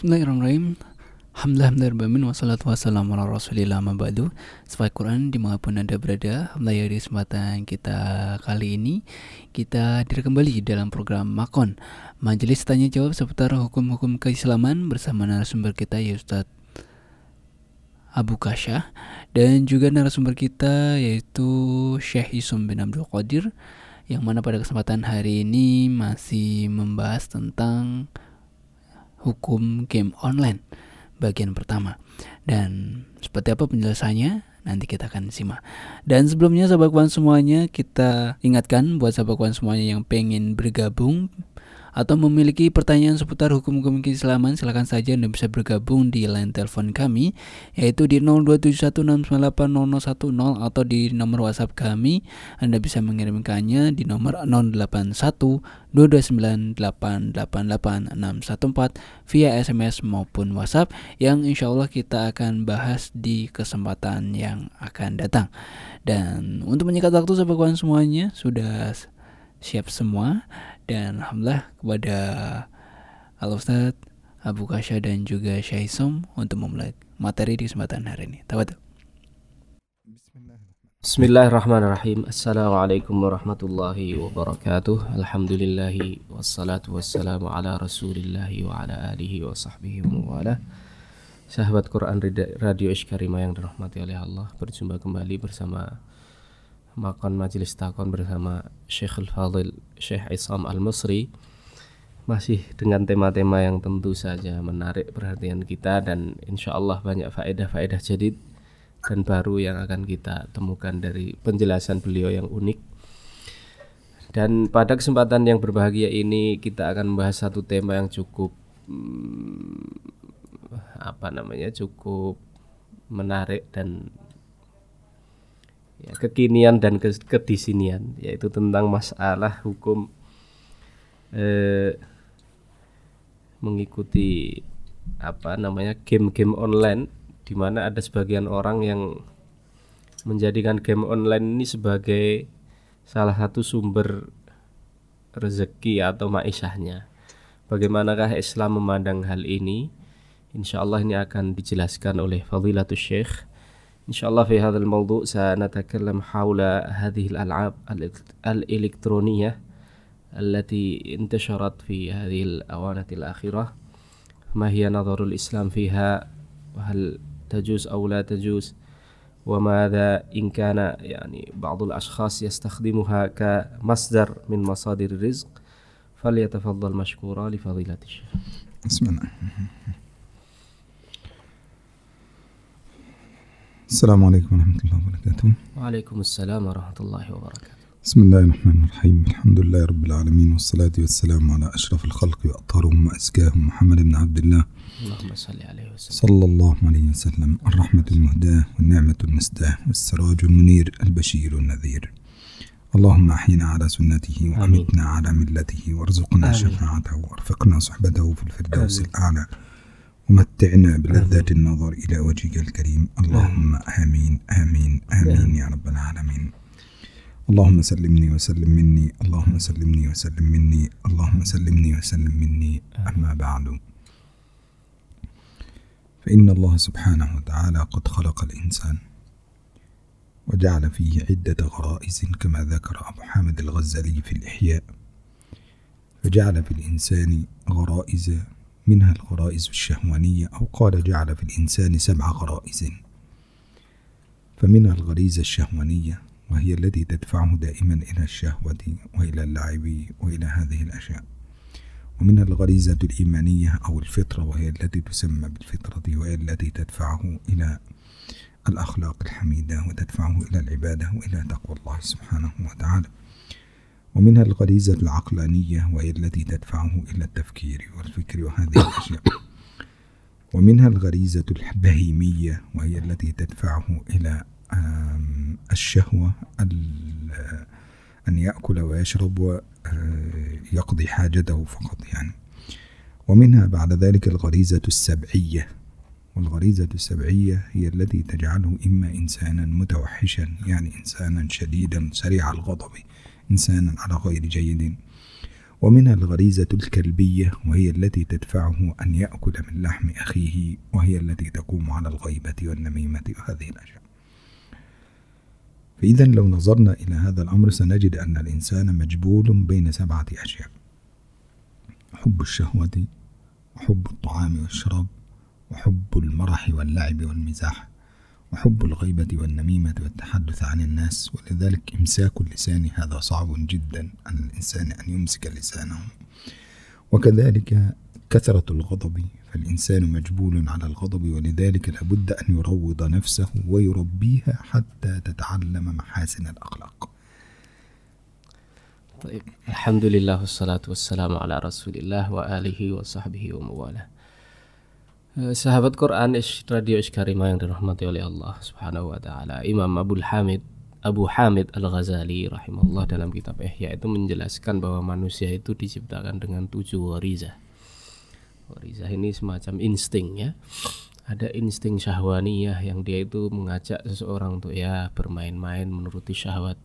Bismillahirrahmanirrahim. Alhamdulillah wassalatu wassalamu ala rasulillah mabadu Sifat Quran di mana pun anda berada Alhamdulillah di kesempatan kita kali ini Kita hadir kembali dalam program Makon. Majelis tanya jawab seputar hukum-hukum keislaman Bersama narasumber kita ya Ustaz Abu Kasya Dan juga narasumber kita yaitu Syekh Isum bin Abdul Qadir Yang mana pada kesempatan hari ini masih membahas tentang hukum game online bagian pertama. Dan seperti apa penjelasannya? Nanti kita akan simak. Dan sebelumnya sahabat kawan semuanya, kita ingatkan buat sahabat kawan semuanya yang pengen bergabung atau memiliki pertanyaan seputar hukum-hukum keislaman silahkan saja Anda bisa bergabung di line telepon kami yaitu di 02716980010 atau di nomor WhatsApp kami. Anda bisa mengirimkannya di nomor 081229888614 via SMS maupun WhatsApp yang insya Allah kita akan bahas di kesempatan yang akan datang. Dan untuk menyikat waktu kawan semuanya sudah siap semua dan alhamdulillah kepada Al Ustaz Abu Kasya dan juga Syaisom untuk memulai materi di kesempatan hari ini. Tawadu. Bismillahirrahmanirrahim Assalamualaikum warahmatullahi wabarakatuh Alhamdulillahi Wassalatu wassalamu ala rasulillahi Wa ala alihi wa sahbihi wa wala Sahabat Quran Radio Ishkarima yang dirahmati oleh Allah Berjumpa kembali bersama Makon Majelis Takon bersama Syekh Al-Fadil Syekh Isam Al-Musri Masih dengan tema-tema yang tentu saja menarik perhatian kita Dan insya Allah banyak faedah-faedah jadid dan baru yang akan kita temukan dari penjelasan beliau yang unik. Dan pada kesempatan yang berbahagia ini kita akan membahas satu tema yang cukup hmm, apa namanya cukup menarik dan ya, kekinian dan ke kedisinian yaitu tentang masalah hukum eh, mengikuti apa namanya game-game online di mana ada sebagian orang yang menjadikan game online ini sebagai salah satu sumber rezeki atau maishahnya. Bagaimanakah Islam memandang hal ini? Insya Allah ini akan dijelaskan oleh Fadilatul Syekh إن شاء الله في هذا الموضوع سنتكلم حول هذه الألعاب الإلكترونية التي انتشرت في هذه الأوانة الأخيرة. ما هي نظر الإسلام فيها؟ وهل تجوز أو لا تجوز؟ وماذا إن كان يعني بعض الأشخاص يستخدمها كمصدر من مصادر الرزق؟ فليتفضل مشكورا لفضيلة الشيخ. بسم الله. السلام عليكم ورحمة الله وبركاته. وعليكم السلام ورحمة الله وبركاته. بسم الله الرحمن الرحيم. الحمد لله رب العالمين والصلاة والسلام على أشرف الخلق وأطهرهم وأزكاهم محمد بن عبد الله اللهم صل عليه وسلم. صلى الله عليه وسلم. الرحمة المهداة والنعمة المسداة والسراج المنير البشير النذير. اللهم أحينا على سنته وأمتنا على ملته وارزقنا شفاعته وأرفقنا صحبته في الفردوس. الأعلى. ومتعنا بلذات النظر إلى وجهك الكريم. اللهم آمين. آمين آمين يا رب العالمين. اللهم سلمني وسلم مني اللهم سلمني وسلم مني اللهم سلمني وسلم مني. أما بعد فإن الله سبحانه وتعالى قد خلق الإنسان وجعل فيه عدة غرائز كما ذكر أبو حامد الغزالي في الإحياء. فجعل في الإنسان غرائز منها الغرائز الشهوانية أو قال جعل في الإنسان سبع غرائز. فمنها الغريزة الشهوانية وهي التي تدفعه دائما إلى الشهوة وإلى اللعب وإلى هذه الأشياء. ومنها الغريزة الإيمانية أو الفطرة وهي التي تسمى بالفطرة وهي التي تدفعه إلى الأخلاق الحميدة وتدفعه إلى العبادة وإلى تقوى الله سبحانه وتعالى. ومنها الغريزة العقلانية وهي التي تدفعه إلى التفكير والفكر وهذه الأشياء. ومنها الغريزة البهيمية وهي التي تدفعه إلى الشهوة أن يأكل ويشرب ويقضي حاجته فقط يعني. ومنها بعد ذلك الغريزة السبعية. والغريزة السبعية هي التي تجعله إما إنسانا متوحشا يعني إنسانا شديدا سريع الغضب إنسانا على غير جيد. ومنها الغريزة الكلبية وهي التي تدفعه أن يأكل من لحم أخيه وهي التي تقوم على الغيبة والنميمة وهذه الأشياء. فإذا لو نظرنا إلى هذا الأمر سنجد أن الإنسان مجبول بين سبعة أشياء حب الشهوة وحب الطعام والشراب وحب المرح واللعب والمزاح. وحب الغيبة والنميمة والتحدث عن الناس ولذلك إمساك اللسان هذا صعب جدا على الإنسان أن يمسك لسانه. وكذلك كثرة الغضب فالإنسان مجبول على الغضب ولذلك لابد أن يروض نفسه ويربيها حتى تتعلم محاسن الأخلاق. طيب الحمد لله والصلاة والسلام على رسول الله وآله وصحبه ومواله. Eh, sahabat Quran Radio Iskarima yang dirahmati oleh Allah Subhanahu wa taala. Imam Abu Hamid Abu Hamid Al-Ghazali rahimahullah dalam kitab Ihya itu menjelaskan bahwa manusia itu diciptakan dengan tujuh warizah. Warizah ini semacam insting ya. Ada insting syahwaniyah yang dia itu mengajak seseorang untuk ya bermain-main menuruti syahwat.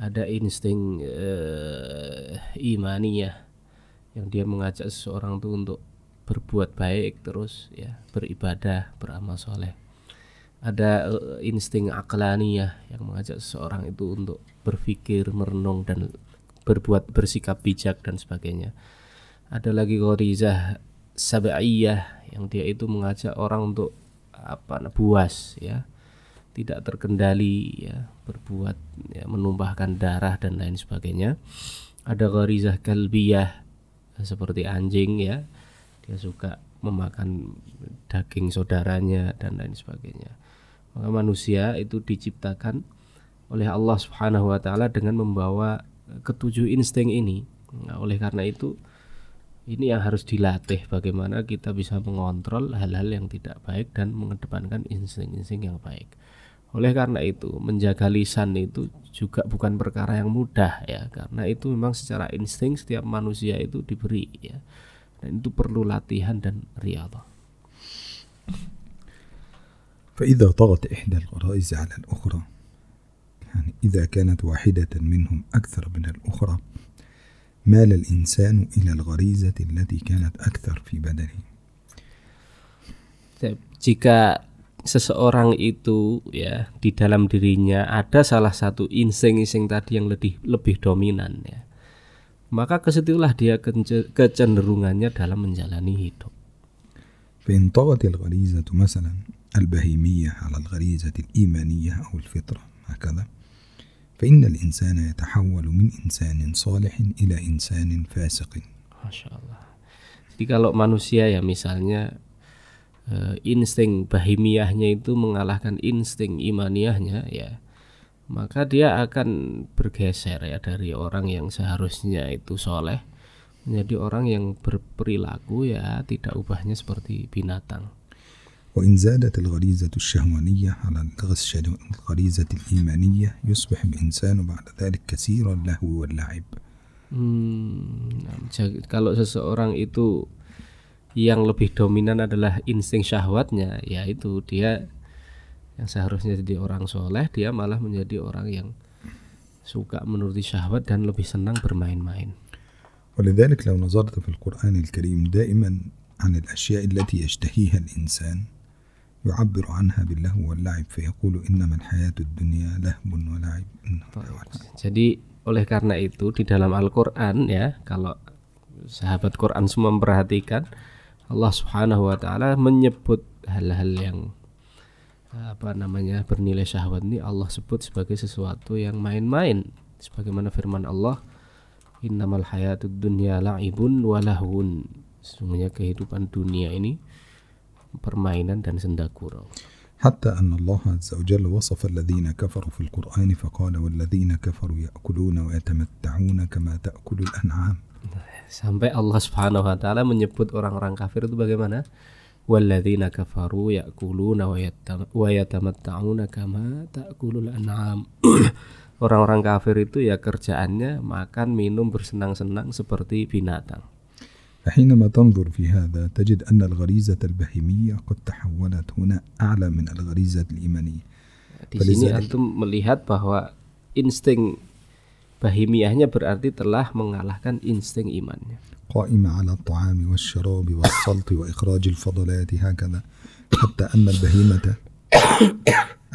Ada insting uh, imaniyah yang dia mengajak seseorang itu untuk berbuat baik terus ya beribadah beramal soleh. Ada uh, insting aklaniyah yang mengajak seseorang itu untuk berpikir merenung dan berbuat bersikap bijak dan sebagainya. Ada lagi ghorizah sab'iyah yang dia itu mengajak orang untuk apa buas ya. Tidak terkendali ya berbuat ya menumpahkan darah dan lain sebagainya. Ada ghorizah kalbiyah seperti anjing ya dia suka memakan daging saudaranya dan lain sebagainya. Maka manusia itu diciptakan oleh Allah Subhanahu wa taala dengan membawa ketujuh insting ini. Nah, oleh karena itu ini yang harus dilatih bagaimana kita bisa mengontrol hal-hal yang tidak baik dan mengedepankan insting-insting yang baik. Oleh karena itu, menjaga lisan itu juga bukan perkara yang mudah ya, karena itu memang secara insting setiap manusia itu diberi ya dan itu perlu latihan dan riyadhah. فإذا طغت إحدى الغرائز على الأخرى يعني إذا كانت واحدة منهم أكثر من الأخرى مال الإنسان إلى الغريزة التي كانت أكثر في بدنه jika seseorang itu ya di dalam dirinya ada salah satu insting-insting tadi yang lebih lebih dominan ya maka kesitulah dia kecenderungannya dalam menjalani hidup. فإن طغت الغريزة مثلا البهيمية على الغريزة الإيمانية أو الفطرة هكذا فإن الإنسان يتحول من إنسان صالح إلى إنسان فاسق Masya Allah. Jadi kalau manusia ya misalnya eh, insting bahimiyahnya itu mengalahkan insting imaniahnya ya maka dia akan bergeser ya dari orang yang seharusnya itu soleh menjadi orang yang berperilaku ya tidak ubahnya seperti binatang. وإن زادت الغريزة الشهوانية على الغريزة الإيمانية يصبح الإنسان بعد ذلك كثير اللهو واللعب. Hmm, kalau seseorang itu yang lebih dominan adalah insting syahwatnya, yaitu dia yang seharusnya jadi orang soleh dia malah menjadi orang yang suka menuruti syahwat dan lebih senang bermain-main. ولذلك لو نظرت في القرآن الكريم دائما عن الأشياء التي يشتهيها الإنسان يعبر عنها باللهو واللعب فيقول إنما الحياة الدنيا لهب ولعب Jadi oleh karena itu di dalam Al-Qur'an ya kalau sahabat Quran semua memperhatikan Allah Subhanahu wa taala menyebut hal-hal yang apa namanya bernilai syahwat ini Allah sebut sebagai sesuatu yang main-main sebagaimana firman Allah innamal hayatud dunya la'ibun walahun sesungguhnya kehidupan dunia ini permainan dan senda gurau حتى أن الله عز وجل وصف الذين كفروا في القرآن فقال والذين كفروا يأكلون ويتمتعون كما تأكل الأنعام sampai Allah Subhanahu wa taala menyebut orang-orang kafir itu bagaimana walladzina kafaru ya'kuluna wa yatamatta'una kama ta'kulul an'am orang-orang kafir itu ya kerjaannya makan minum bersenang-senang seperti binatang فحينما تنظر في هذا تجد أن الغريزة البهيمية قد تحولت هنا أعلى من الغريزة الإيمانية di sini antum melihat bahwa insting bahimiahnya berarti telah mengalahkan insting imannya. قائمة على الطعام والشراب والسلط وإخراج الفضلات هكذا. حتى أن البهيمة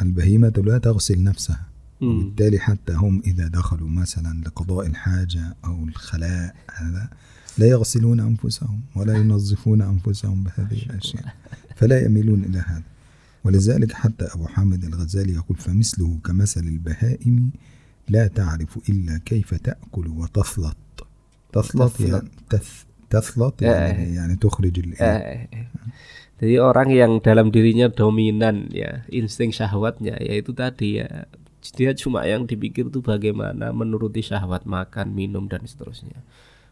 البهيمة لا تغسل نفسها. وبالتالي حتى هم إذا دخلوا مثلا لقضاء الحاجة أو الخلاء هذا لا يغسلون أنفسهم ولا ينظفون أنفسهم بهذه الأشياء. فلا يميلون إلى هذا. ولذلك حتى أبو حامد الغزالي يقول فمثله كمثل البهائم لا تعرف إلا كيف تأكل وتثلط Taslot ya يعني, ya, eh, ya tukhrij. Eh, eh, eh. Jadi orang yang dalam dirinya dominan ya insting syahwatnya yaitu tadi ya dia cuma yang dipikir tuh bagaimana menuruti syahwat makan, minum dan seterusnya.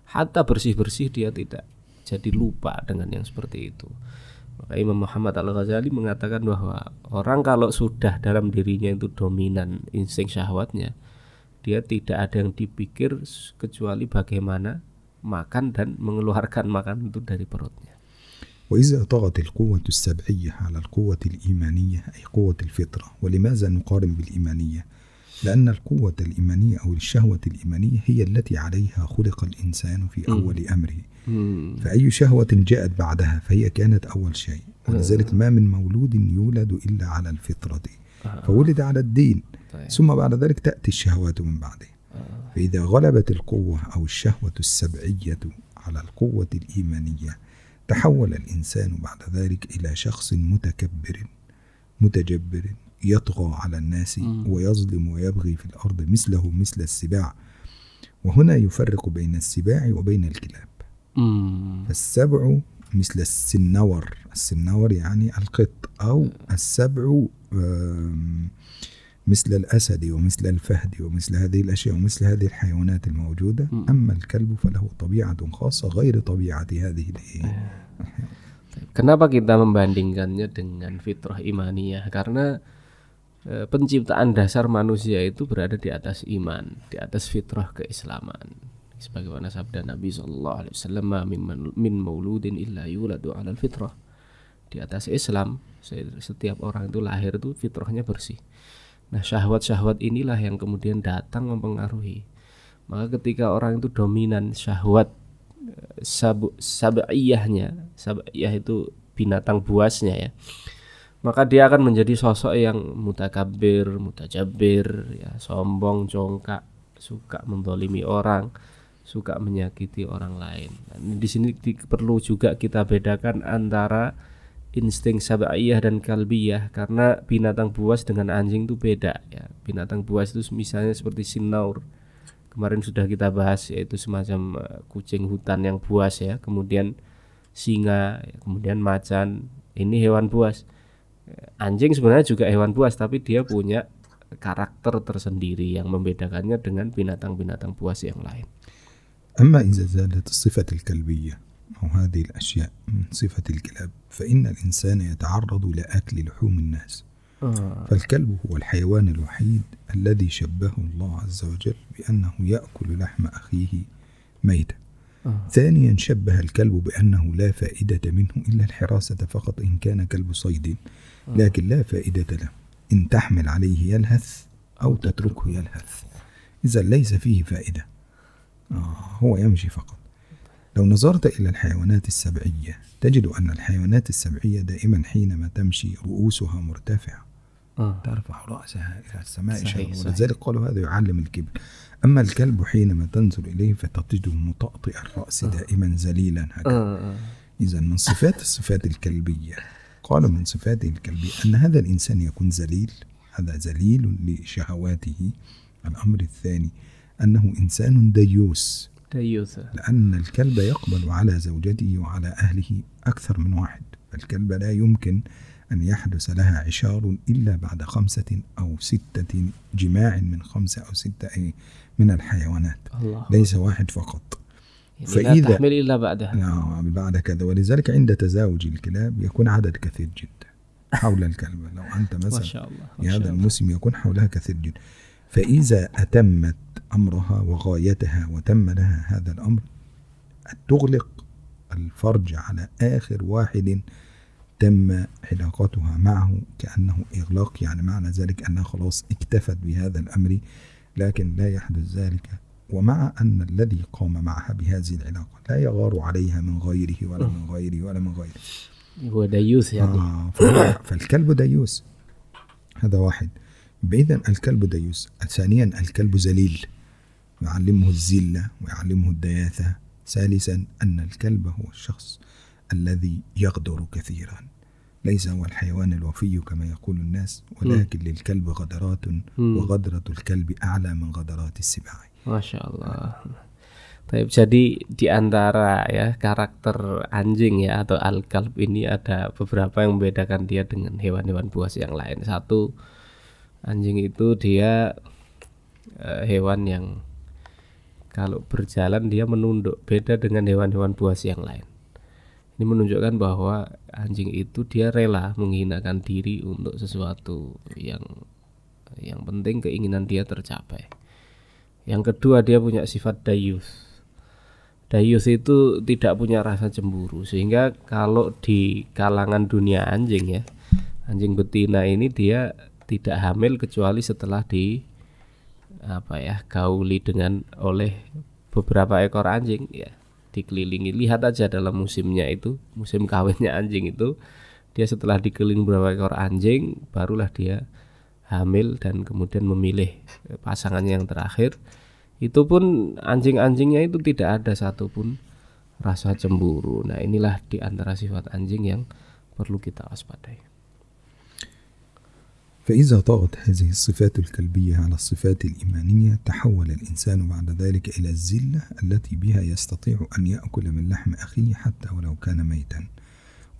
Hatta bersih-bersih dia tidak jadi lupa dengan yang seperti itu. Maka Imam Muhammad Al-Ghazali mengatakan bahwa orang kalau sudah dalam dirinya itu dominan insting syahwatnya, dia tidak ada yang dipikir kecuali bagaimana makan dan mengeluarkan makan itu dari perutnya. وإذا طغت القوة السبعية على القوة الإيمانية أي قوة الفطرة ولماذا نقارن بالإيمانية؟ لأن القوة الإيمانية أو الشهوة الإيمانية هي التي عليها خلق الإنسان في أول أمره. فأي شهوة جاءت بعدها فهي كانت أول شيء ولذلك ما من مولود يولد إلا على الفطرة فولد على الدين طيب. ثم بعد ذلك تأتي الشهوات من بعده. فإذا غلبت القوة أو الشهوة السبعية على القوة الإيمانية تحول الإنسان بعد ذلك إلى شخص متكبر متجبر يطغى على الناس ويظلم ويبغي في الأرض مثله مثل السباع. وهنا يفرق بين السباع وبين الكلاب. فالسبع مثل السنور السنور يعني القط أو السبع آم، مثل الأسد ومثل الفهد ومثل هذه الأشياء ومثل هذه الحيوانات الموجودة أما الكلب فله طبيعة خاصة غير طبيعة هذه الإيه؟ Kenapa kita membandingkannya dengan fitrah imaniyah? Karena eh, penciptaan dasar manusia itu berada di atas iman, di atas fitrah keislaman. Sebagaimana sabda Nabi Shallallahu Alaihi Wasallam, "Ma min, min mauludin illa yuladu alal fitrah. Di atas Islam, se- setiap orang itu lahir itu fitrahnya bersih. Nah, syahwat-syahwat inilah yang kemudian datang mempengaruhi. Maka ketika orang itu dominan syahwat eh, sabu, sab'iyahnya, sab'iyah itu binatang buasnya ya. Maka dia akan menjadi sosok yang mutakabir, mutajabir, ya, sombong, jongkak, suka mendolimi orang, suka menyakiti orang lain. Dan di sini perlu juga kita bedakan antara insting sab'iyah dan kalbiyah karena binatang buas dengan anjing itu beda ya. Binatang buas itu misalnya seperti sinaur. Kemarin sudah kita bahas yaitu semacam eh, kucing hutan yang buas ya, kemudian singa, ya, kemudian macan. Ini hewan buas. Eh, Anjing sebenarnya juga hewan buas tapi dia punya karakter tersendiri yang membedakannya dengan binatang-binatang buas yang lain. أما إذا زادت الصفة الكلبية أو هذه الأشياء من صفة الكلاب فإن الإنسان يتعرض لأكل لحوم الناس. فالكلب هو الحيوان الوحيد الذي شبهه الله عز وجل بأنه يأكل لحم أخيه ميتا. ثانيا شبه الكلب بأنه لا فائدة منه إلا الحراسة فقط إن كان كلب صيد. لكن لا فائدة له. إن تحمل عليه يلهث أو تتركه يلهث. إذا ليس فيه فائدة. آه هو يمشي فقط. لو نظرت إلى الحيوانات السبعية تجد أن الحيوانات السبعية دائما حينما تمشي رؤوسها مرتفعة. ترفع رأسها إلى السماء صحيح،. ولذلك قالوا هذا يعلم الكبر. أما الكلب حينما تنظر إليه فتجده مطأطئ الرأس دائما ذليلا هكذا. إذا من صفات الصفات الكلبية قال من صفاته الكلبية أن هذا الإنسان يكون ذليل. هذا ذليل لشهواته. الأمر الثاني أنه إنسان ديوس. Dayuth. لأن الكلب يقبل على زوجته وعلى أهله أكثر من واحد فالكلب لا يمكن أن يحدث لها عشار إلا بعد خمسة أو ستة جماع من خمسة أو ستة من الحيوانات Allah. ليس واحد فقط la فإذا tahmil illa ba'daha. نعم بعد كذا ولذلك عند تزاوج الكلاب يكون عدد كثير جدا حول الكلب لو أنت ما مثلا شاء الله. في ما هذا الله. الموسم يكون حولها كثير جدا فإذا أتمت أمرها وغايتها وتم لها هذا الأمر. تغلق الفرج على آخر واحد تم علاقتها معه كأنه إغلاق يعني معنى ذلك أنها خلاص اكتفت بهذا الأمر لكن لا يحدث ذلك. ومع أن الذي قام معها بهذه العلاقة لا يغار عليها من غيره ولا من غيره ولا من غيره. هو ديوث يعني. آه فالكلب ديوس. هذا واحد. إذا الكلب ديوس. ثانيا الكلب ذليل. يعلمه الذلة ويعلمه الدياثة ثالثا أن الكلب هو الشخص الذي يغدر كثيرا ليس هو الحيوان الوفي كما يقول الناس ولكن للكلب غدرات مم. وغدرة الكلب أعلى من غدرات السباع Masya Allah. Baik, jadi di antara ya karakter anjing ya atau alkalb ini ada beberapa yang membedakan dia dengan hewan-hewan buas yang lain. Satu, anjing itu dia eh, hewan yang kalau berjalan dia menunduk, beda dengan hewan-hewan buas yang lain. Ini menunjukkan bahwa anjing itu dia rela menghinakan diri untuk sesuatu yang yang penting keinginan dia tercapai. Yang kedua dia punya sifat dayus. Dayus itu tidak punya rasa cemburu sehingga kalau di kalangan dunia anjing ya, anjing betina ini dia tidak hamil kecuali setelah di apa ya gauli dengan oleh beberapa ekor anjing ya dikelilingi. Lihat aja dalam musimnya itu musim kawinnya anjing itu. Dia setelah dikelilingi beberapa ekor anjing barulah dia hamil dan kemudian memilih eh, pasangannya yang terakhir. Itu pun anjing-anjingnya itu tidak ada satupun rasa cemburu. Nah inilah di antara sifat anjing yang perlu kita waspadai فإذا طغت هذه الصفات الكلبية على الصفات الإيمانية تحول الإنسان بعد ذلك إلى الزلة التي بها يستطيع أن يأكل من لحم أخيه حتى ولو كان ميتا.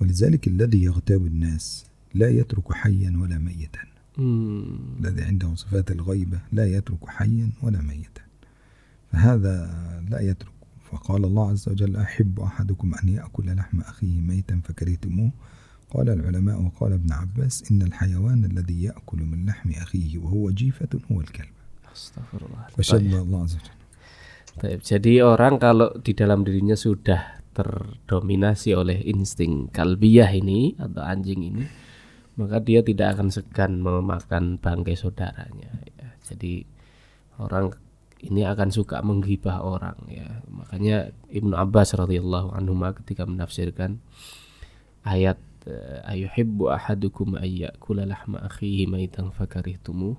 ولذلك الذي يغتاب الناس لا يترك حيا ولا ميتا. الذي عنده صفات الغيبة لا يترك حيا ولا ميتا. فهذا لا يترك. فقال الله عز وجل أحب أحدكم أن يأكل لحم أخيه ميتا فكرهتموه. قال العلماء وقال ابن عباس إن الحيوان الذي يأكل من لحم أخيه وهو جيفة هو الكلب Astagfirullah. فشبه الله عز وجل Baik, Jadi orang kalau di dalam dirinya sudah terdominasi oleh insting kalbiyah ini atau anjing ini, maka dia tidak akan segan memakan bangkai saudaranya. ya. Jadi orang ini akan suka menggibah orang ya. Makanya Ibnu Abbas radhiyallahu anhu ketika menafsirkan ayat eh, ayuhibbu ahadukum ayyakula lahma akhihi maitan fakarihtumuh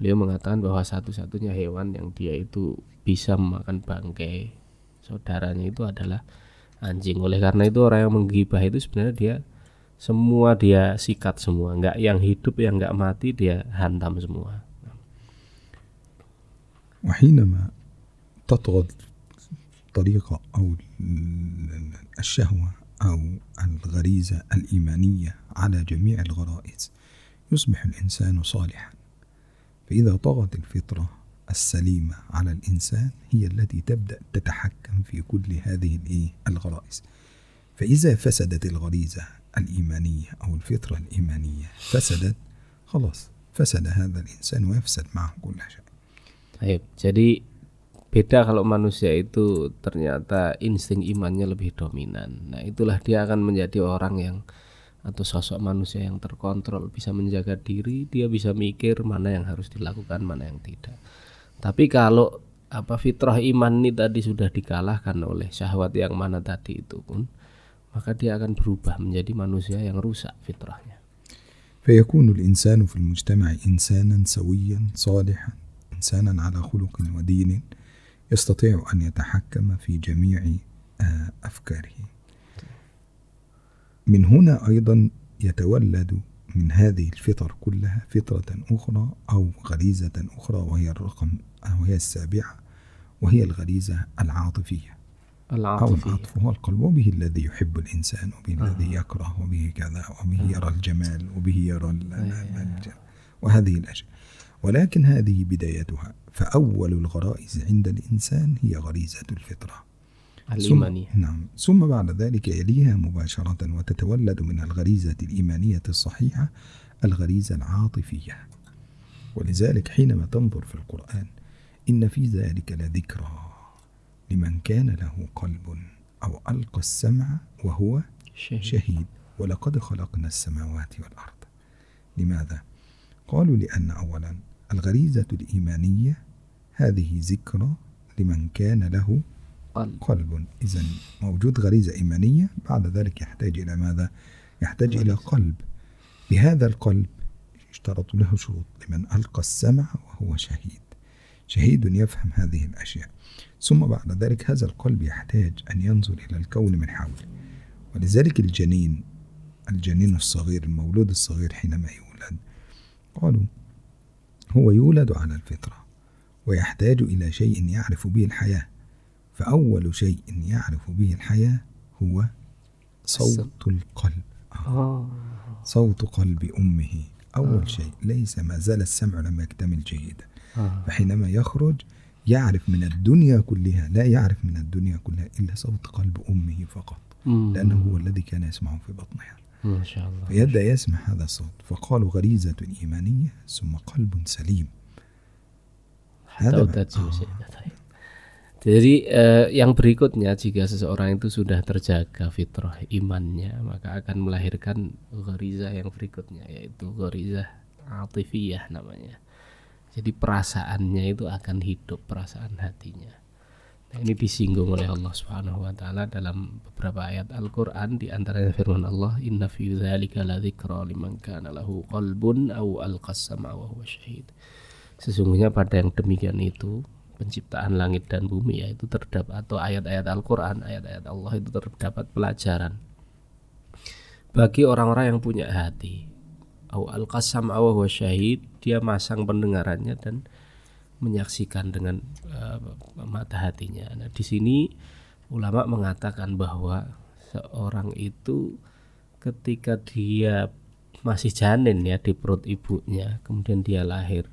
Beliau mengatakan bahwa satu-satunya hewan yang dia itu bisa memakan bangkai saudaranya itu adalah anjing. Oleh karena itu orang yang menggibah itu sebenarnya dia semua dia sikat semua, nggak yang hidup yang nggak mati dia hantam semua. وحينما تطغى الطريقة أو ال- الشهوة أو الغريزة الإيمانية على جميع الغرائز يصبح الإنسان صالحا. فإذا طغت الفطرة السليمة على الإنسان هي التي تبدأ تتحكم في كل هذه الإيه؟ الغرائز. فإذا فسدت الغريزة الإيمانية أو الفطرة الإيمانية فسدت خلاص فسد هذا الإنسان ويفسد معه كل شيء. Baik, jadi beda kalau manusia itu ternyata insting imannya lebih dominan. Nah, itulah dia akan menjadi orang yang atau sosok manusia yang terkontrol, bisa menjaga diri, dia bisa mikir mana yang harus dilakukan, mana yang tidak. Tapi kalau apa fitrah iman ini tadi sudah dikalahkan oleh syahwat yang mana tadi itu pun, maka dia akan berubah menjadi manusia yang rusak fitrahnya. فيكون الإنسان في المجتمع إنسانا سويا صالحا إنسانا على خلق ودين يستطيع أن يتحكم في جميع آه، أفكاره. من هنا أيضا يتولد من هذه الفطر كلها فطرة أخرى أو غريزة أخرى وهي الرقم وهي السابعة وهي الغريزة العاطفية. أو العاطفي العطف هو القلب وبه الذي يحب الإنسان وبه الذي يكره وبه كذا وبه يرى الجمال وبه يرى الج- وهذه الأشياء. ولكن هذه بدايتها. فأول الغرائز عند الإنسان هي غريزة الفطرة. ثم, الإيمانية. نعم. ثم بعد ذلك يليها مباشرة وتتولد من الغريزة الإيمانية الصحيحة الغريزة العاطفية. ولذلك حينما تنظر في القرآن إن في ذلك لذكرى لمن كان له قلب أو ألقى السمع وهو شهيد. شهيد. ولقد خلقنا السماوات والأرض. لماذا؟ قالوا لأن أولا الغريزة الإيمانية هذه ذكرى لمن كان له قلب. قلب. إذا موجود غريزة إيمانية بعد ذلك يحتاج إلى ماذا؟ يحتاج إلى قلب. بهذا القلب اشترط له شروط لمن ألقى السمع وهو شهيد. شهيد يفهم هذه الأشياء. ثم بعد ذلك هذا القلب يحتاج أن ينظر إلى الكون من حوله. ولذلك الجنين الجنين الصغير المولود الصغير حينما يولد قالوا هو يولد على الفطرة ويحتاج إلى شيء يعرف به الحياة. فأول شيء يعرف به الحياة هو صوت القلب. آه. صوت قلب أمه. أول شيء ليس ما زال السمع لم يكتمل جيدا. آه. فحينما يخرج يعرف من الدنيا كلها لا يعرف من الدنيا كلها إلا صوت قلب أمه فقط. لأنه هو الذي كان يسمعه في بطنها. ما شاء الله فيبدأ يسمع هذا الصوت فقالوا غريزة إيمانية ثم قلب سليم Tahu هذا tadi آه. Ustaz. Jadi eh, yang berikutnya jika seseorang itu sudah terjaga fitrah imannya maka akan melahirkan gharizah yang berikutnya yaitu gharizah atifiyah namanya. Jadi perasaannya itu akan hidup perasaan hatinya. Ini disinggung oleh Allah Subhanahu wa taala dalam beberapa ayat Al-Qur'an di antaranya firman Allah inna fi dzalika ladzikra liman kana lahu qalbun aw alqas wa huwa syahid. Sesungguhnya pada yang demikian itu penciptaan langit dan bumi ya itu terdapat atau ayat-ayat Al-Qur'an, ayat-ayat Allah itu terdapat pelajaran bagi orang-orang yang punya hati. Au al-qasam wa huwa syahid, dia masang pendengarannya dan menyaksikan dengan eh, mata hatinya. Nah, di sini ulama mengatakan bahwa seorang itu ketika dia masih janin ya di perut ibunya, kemudian dia lahir.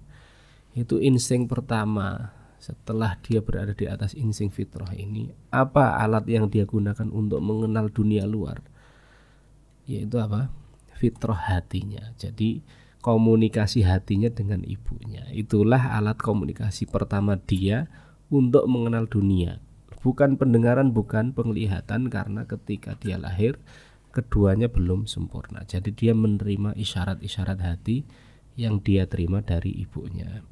Itu insting pertama setelah dia berada di atas insting fitrah ini, apa alat yang dia gunakan untuk mengenal dunia luar? Yaitu apa? Fitrah hatinya. Jadi komunikasi hatinya dengan ibunya. Itulah alat komunikasi pertama dia untuk mengenal dunia. Bukan pendengaran, bukan penglihatan karena ketika dia lahir keduanya belum sempurna. Jadi dia menerima isyarat-isyarat hati yang dia terima dari ibunya.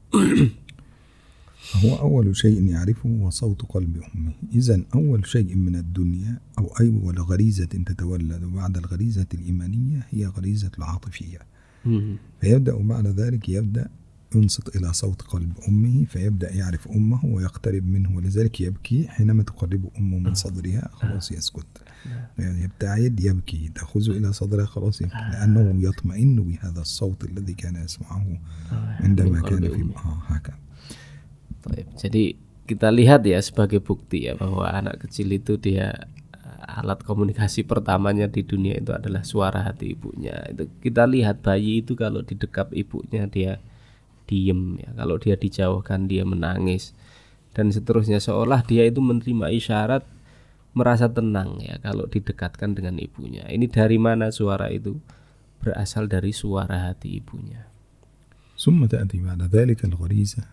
فهو أول شيء يعرفه هو صوت قلب أمه إذا أول شيء من الدنيا أو أول غريزة تتولد بعد الغريزة الإيمانية هي غريزة العاطفية فيبدأ بعد ذلك يبدأ ينصت إلى صوت قلب أمه فيبدأ يعرف أمه ويقترب منه ولذلك يبكي حينما تقرب أمه من صدرها خلاص يسكت. يعني يبتعد يبكي. تأخذه إلى صدرها خلاص يبكي. لأنه يطمئن بهذا الصوت الذي كان يسمعه عندما من قلب كان في. آه هكذا. Baik, Jadi kita lihat ya sebagai bukti ya bahwa anak kecil itu dia alat komunikasi pertamanya di dunia itu adalah suara hati ibunya. Itu kita lihat bayi itu kalau didekap ibunya dia diem ya. Kalau dia dijauhkan dia menangis dan seterusnya seolah dia itu menerima isyarat merasa tenang ya kalau didekatkan dengan ibunya. Ini dari mana suara itu? Berasal dari suara hati ibunya. ثم تأتي بعد ذلك الغريزة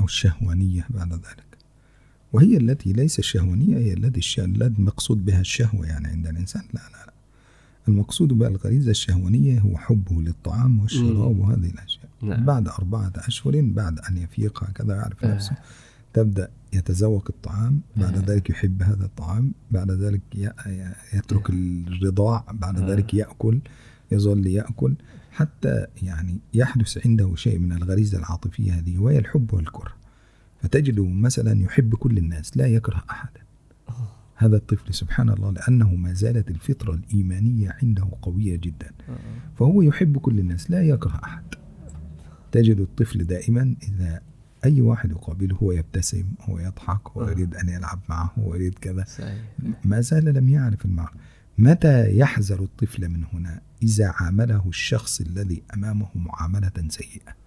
أو الشهوانية بعد ذلك وهي التي ليس الشهوانية هي التي الش- التي مقصود بها الشهوة يعني عند الإنسان. لا لا لا. المقصود بها الغريزة الشهوانية هو حبه للطعام والشراب وهذه الأشياء. نعم. بعد أربعة أشهر بعد أن يفيق هكذا يعرف آه. نفسه تبدأ يتذوق الطعام بعد ذلك يحب هذا الطعام بعد ذلك يترك الرضاع بعد ذلك يأكل يظل يأكل حتى يعني يحدث عنده شيء من الغريزة العاطفية هذه وهي الحب والكره. فتجده مثلا يحب كل الناس لا يكره أحدا. هذا الطفل سبحان الله لأنه ما زالت الفطرة الإيمانية عنده قوية جدا. فهو يحب كل الناس لا يكره أحد. تجد الطفل دائما إذا أي واحد يقابله هو يبتسم هو يضحك هو يريد أن يلعب معه هو يريد كذا. ما زال لم يعرف المعنى. متى يحذر الطفل من هنا؟ إذا عامله الشخص الذي أمامه معاملة سيئة.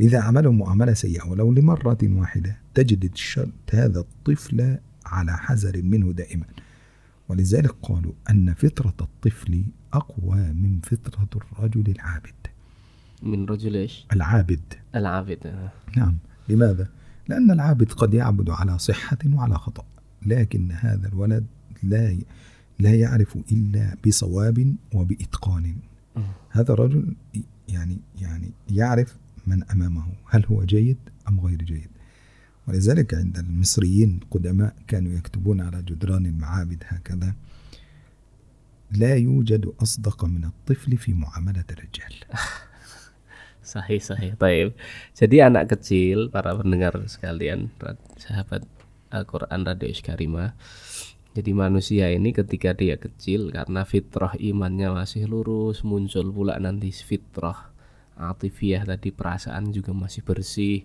إذا عمله معاملة سيئة ولو لمرة واحدة تجد هذا الطفل على حذر منه دائما. ولذلك قالوا أن فطرة الطفل أقوى من فطرة الرجل العابد. min rajul ish العابد. al-abid. نعم. لماذا؟ لأن العابد قد يعبد على صحة وعلى خطأ لكن هذا الولد لا لا يعرف إلا بصواب وبإتقان. هذا الرجل يعني يعني يعرف من أمامه هل هو جيد أم غير جيد ولذلك عند المصريين القدماء كانوا يكتبون على جدران المعابد هكذا لا يوجد أصدق من الطفل في معاملة الرجال Sahih sahih. Baik. Jadi anak kecil para pendengar sekalian, sahabat Al-Qur'an Radio Iskarima. Jadi manusia ini ketika dia kecil karena fitrah imannya masih lurus, muncul pula nanti fitrah atifiyah tadi perasaan juga masih bersih,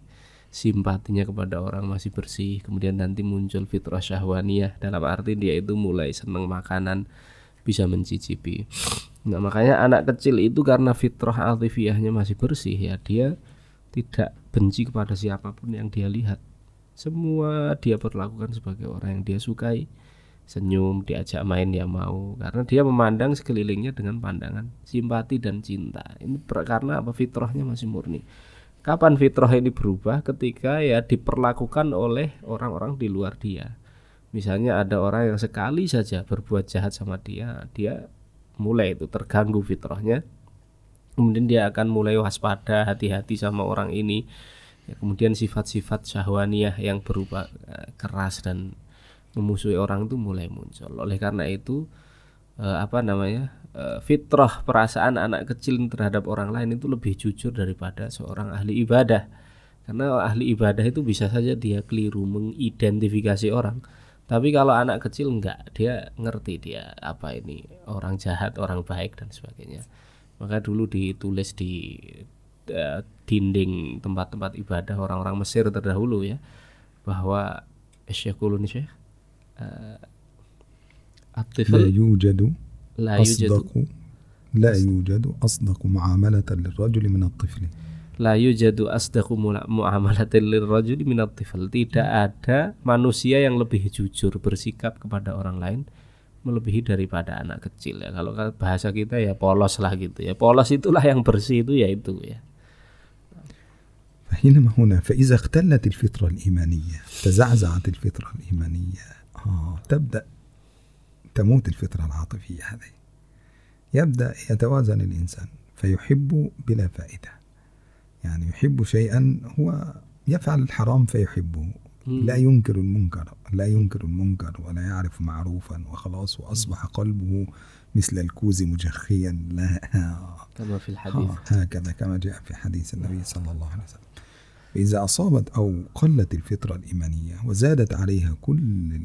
simpatinya kepada orang masih bersih. Kemudian nanti muncul fitrah syahwaniyah dalam arti dia itu mulai senang makanan, bisa mencicipi. Nah, makanya anak kecil itu karena fitrah altifiyahnya masih bersih ya, dia tidak benci kepada siapa pun yang dia lihat. Semua dia perlakukan sebagai orang yang dia sukai. Senyum, diajak main dia mau karena dia memandang sekelilingnya dengan pandangan simpati dan cinta. Ini karena apa fitrahnya masih murni. Kapan fitrah ini berubah? Ketika ya diperlakukan oleh orang-orang di luar dia. Misalnya ada orang yang sekali saja berbuat jahat sama dia, dia mulai itu terganggu fitrahnya kemudian dia akan mulai waspada hati-hati sama orang ini ya, kemudian sifat-sifat syahwaniyah yang berupa uh, keras dan memusuhi orang itu mulai muncul. Oleh karena itu uh, apa namanya uh, fitrah perasaan anak kecil terhadap orang lain itu lebih jujur daripada seorang ahli ibadah. Karena ahli ibadah itu bisa saja dia keliru mengidentifikasi orang. Tapi kalau anak kecil enggak, dia ngerti dia apa ini orang jahat, orang baik dan sebagainya. Maka dulu ditulis di uh, dinding tempat-tempat ibadah orang-orang Mesir terdahulu ya bahwa Syekhulun Syekh uh, لا يوجد أصدق لا يوجد أصدق معاملة للرجل من الطفل la yujadu asdaqu muamalatil lirrajuli minat tifl. Tidak ada manusia yang lebih jujur bersikap kepada orang lain melebihi daripada anak kecil ya. Kalau bahasa kita ya polos lah gitu ya. Polos itulah yang bersih itu ya itu ya. فحينما هنا فإذا اختلت الفطرة الإيمانية تزعزعت الفطرة الإيمانية آه تبدأ تموت الفطرة العاطفية هذه. يبدأ يتوازن الإنسان فيحب بلا فائدة. يعني يحب شيئا هو يفعل الحرام فيحبه. لا ينكر المنكر لا ينكر المنكر ولا يعرف معروفا وخلاص وأصبح قلبه مثل الكوز مجخيا. لا. كما في الحديث. هكذا كما جاء في حديث النبي صلى الله عليه وسلم. فإذا أصابت أو قلت الفطرة الإيمانية وزادت عليها كل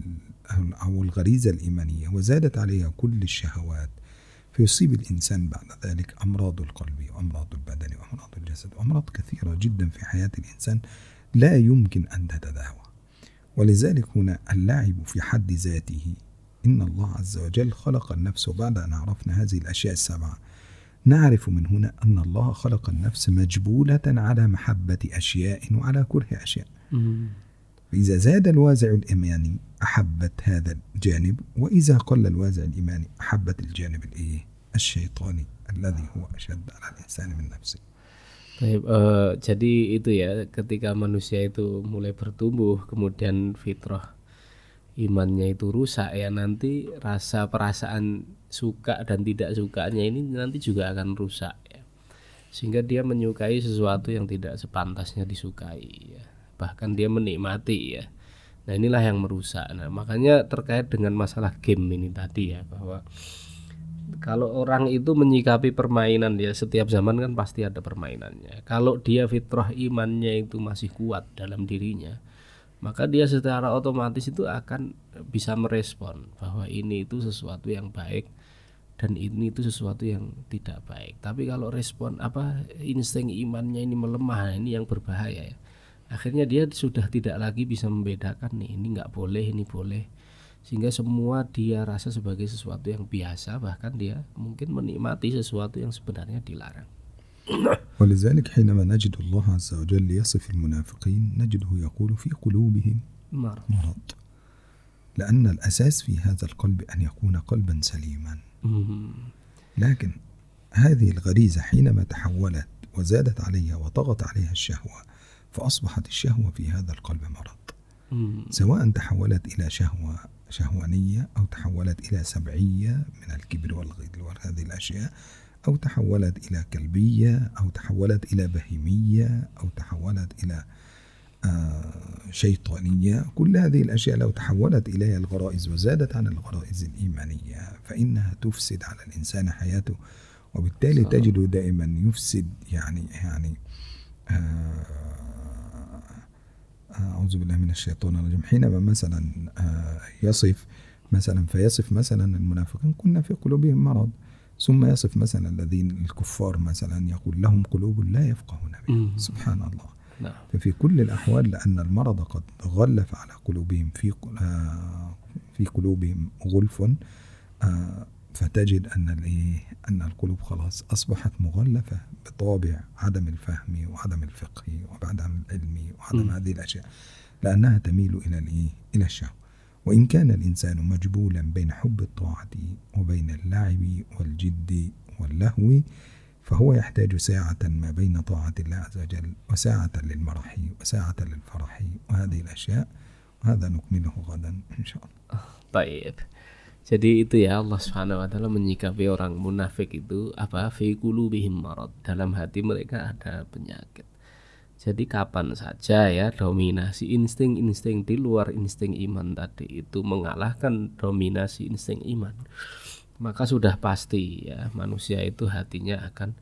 أو الغريزة الإيمانية وزادت عليها كل الشهوات فيصيب الإنسان بعد ذلك أمراض القلب وأمراض البدن وأمراض الجسد وأمراض كثيرة جدا في حياة الإنسان لا يمكن أن تتداوى. ولذلك هنا اللعب في حد ذاته. إن الله عز وجل خلق النفس وبعد أن عرفنا هذه الأشياء السبعة. نعرف من هنا أن الله خلق النفس مجبولة على محبة أشياء وعلى كره أشياء. فإذا زاد الوازع الإيماني أحبت هذا الجانب وإذا قل الوازع الإيماني أحبت الجانب الإيه الشيطاني الذي هو أشد على الإنسان من نفسه Baik, uh, jadi itu ya ketika manusia itu mulai bertumbuh kemudian fitrah imannya itu rusak ya nanti rasa perasaan suka dan tidak sukanya ini nanti juga akan rusak ya sehingga dia menyukai sesuatu yang tidak sepantasnya disukai ya bahkan dia menikmati ya nah inilah yang merusak nah makanya terkait dengan masalah game ini tadi ya bahwa kalau orang itu menyikapi permainan dia setiap zaman kan pasti ada permainannya. Kalau dia fitrah imannya itu masih kuat dalam dirinya, maka dia secara otomatis itu akan bisa merespon bahwa ini itu sesuatu yang baik dan ini itu sesuatu yang tidak baik. Tapi kalau respon apa insting imannya ini melemah, ini yang berbahaya ya Akhirnya dia sudah tidak lagi bisa membedakan nih ini nggak boleh, ini boleh sehingga semua dia rasa sebagai sesuatu yang biasa bahkan dia mungkin menikmati sesuatu yang sebenarnya dilarang ولذلك حينما نجد الله عز وجل يصف المنافقين نجده يقول في قلوبهم مرض, مرض. لأن الأساس في هذا القلب أن يكون قلبا سليما لكن هذه الغريزة حينما تحولت وزادت عليها وطغت عليها الشهوة فأصبحت الشهوة في هذا القلب مرض. سواء تحولت إلى شهوة شهوانية أو تحولت إلى سبعية من الكبر والغل وهذه الأشياء أو تحولت إلى كلبية أو تحولت إلى بهيمية أو تحولت إلى آه، شيطانية. كل هذه الأشياء لو تحولت إليها الغرائز وزادت عن الغرائز الإيمانية فإنها تفسد على الإنسان حياته. وبالتالي صح. تجده دائما يفسد يعني يعني آه، أعوذ بالله من الشيطان الرجيم. حينما مثلا آه، يصف مثلا فيصف مثلا المنافقين كنا في قلوبهم مرض. ثم يصف مثلا الذين الكفار مثلا يقول لهم قلوب لا يفقهون بها. سبحان الله نعم. ففي كل الأحوال لأن المرض قد غلف على قلوبهم. في آه، في قلوبهم غلف آه، فتجد أن الإيه أن القلوب خلاص أصبحت مغلفة بطابع عدم الفهم وعدم الفقه وعدم العلم وعدم مم. هذه الأشياء لأنها تميل إلى الإيه إلى الشهوة وإن كان الإنسان مجبولا بين حب الطاعة وبين اللعب والجد واللهو فهو يحتاج ساعة ما بين طاعة الله عز وجل وساعة للمرح وساعة للفرح وهذه الأشياء وهذا نكمله غدا إن شاء الله Taib. Jadi itu ya Allah Subhanahu wa taala menyikapi orang munafik itu apa fi qulubihim marad. Dalam hati mereka ada penyakit. Jadi kapan saja ya dominasi insting-insting di luar insting iman tadi itu mengalahkan dominasi insting iman. Maka sudah pasti ya manusia itu hatinya akan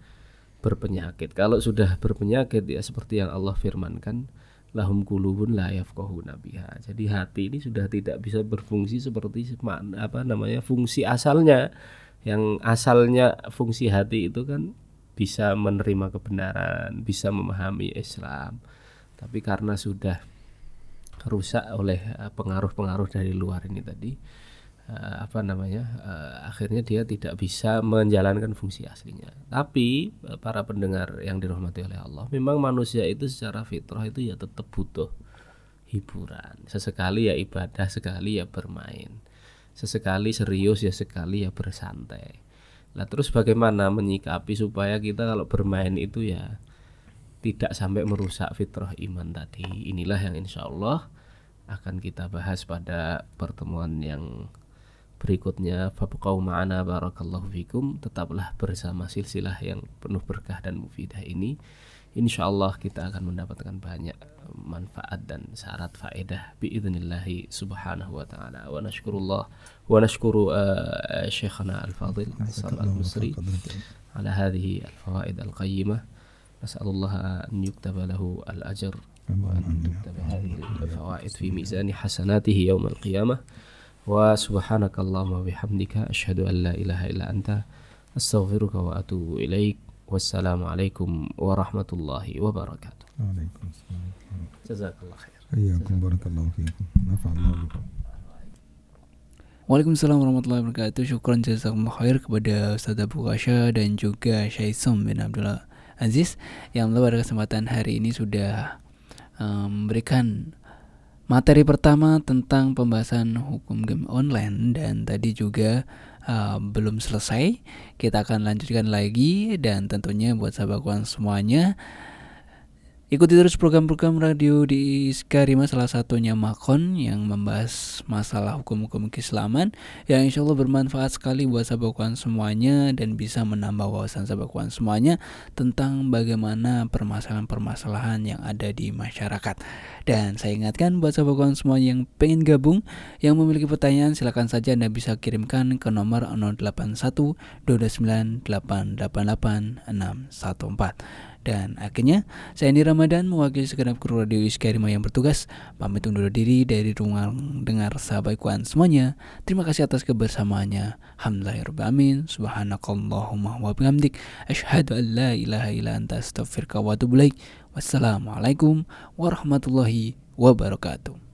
berpenyakit. Kalau sudah berpenyakit ya seperti yang Allah firmankan lahum kulubun la yafqahuna biha. Jadi hati ini sudah tidak bisa berfungsi seperti apa namanya fungsi asalnya. Yang asalnya fungsi hati itu kan bisa menerima kebenaran, bisa memahami Islam. Tapi karena sudah rusak oleh eh, pengaruh-pengaruh dari luar ini tadi eh, apa namanya eh, akhirnya dia tidak bisa menjalankan fungsi aslinya. Tapi eh, para pendengar yang dirahmati oleh Allah memang manusia itu secara fitrah itu ya tetap butuh hiburan. Sesekali ya ibadah sekali ya bermain. Sesekali serius ya sekali ya bersantai. Lah terus bagaimana menyikapi supaya kita kalau bermain itu ya tidak sampai merusak fitrah iman tadi? Inilah yang insya Allah akan kita bahas pada pertemuan yang berikutnya fabqau ma'ana barakallahu fikum. Tetaplah bersama silsilah yang penuh berkah dan mufidah ini. Insya Allah kita akan mendapatkan banyak manfaat dan syarat faedah biiznillahi subhanahu wa ta'ala. Wa nashkurullah wa nashkuru uh, syekhana al-fadil Hasan al-Musri ala hadhihi al-fawaid al-qayyimah. Nasallallah an yuktaba lahu al-ajr. Wa an tuktaba hadhihi al-fawaid fi mizani hasanatihi yawm al-qiyamah wa subhanakallahumma bihamdika asyhadu an la ilaha illa anta astaghfiruka wa atubu ilaik. Wassalamualaikum warahmatullahi wabarakatuh. Waalaikumsalam. Jazakallah khair. Waalaikumsalam warahmatullahi wabarakatuh. Syukuran jazakumullah khair kepada Ustaz Abu Qasha dan juga Syaisum bin Abdullah Aziz Yang pada kesempatan hari ini sudah eh, memberikan um, materi pertama tentang pembahasan hukum game online Dan tadi juga uh, belum selesai. Kita akan lanjutkan lagi dan tentunya buat sahabat kawan semuanya Ikuti terus program-program radio di Skarima salah satunya Makon yang membahas masalah hukum-hukum keislaman yang insya Allah bermanfaat sekali buat sahabat kawan semuanya dan bisa menambah wawasan sahabat kawan semuanya tentang bagaimana permasalahan-permasalahan yang ada di masyarakat. Dan saya ingatkan buat sahabat kawan semuanya yang pengen gabung, yang memiliki pertanyaan silakan saja Anda bisa kirimkan ke nomor 081 229 888 614. Dan akhirnya, saya Andi Ramadan mewakili segenap kru Radio Iskarima yang bertugas pamit undur diri dari ruang dengar sahabat kuan semuanya. Terima kasih atas kebersamaannya. Alhamdulillahirrahmanirrahim. Subhanakallahumma wa bihamdik. Asyhadu an la ilaha illa anta astaghfiruka wa. Wassalamualaikum warahmatullahi wabarakatuh.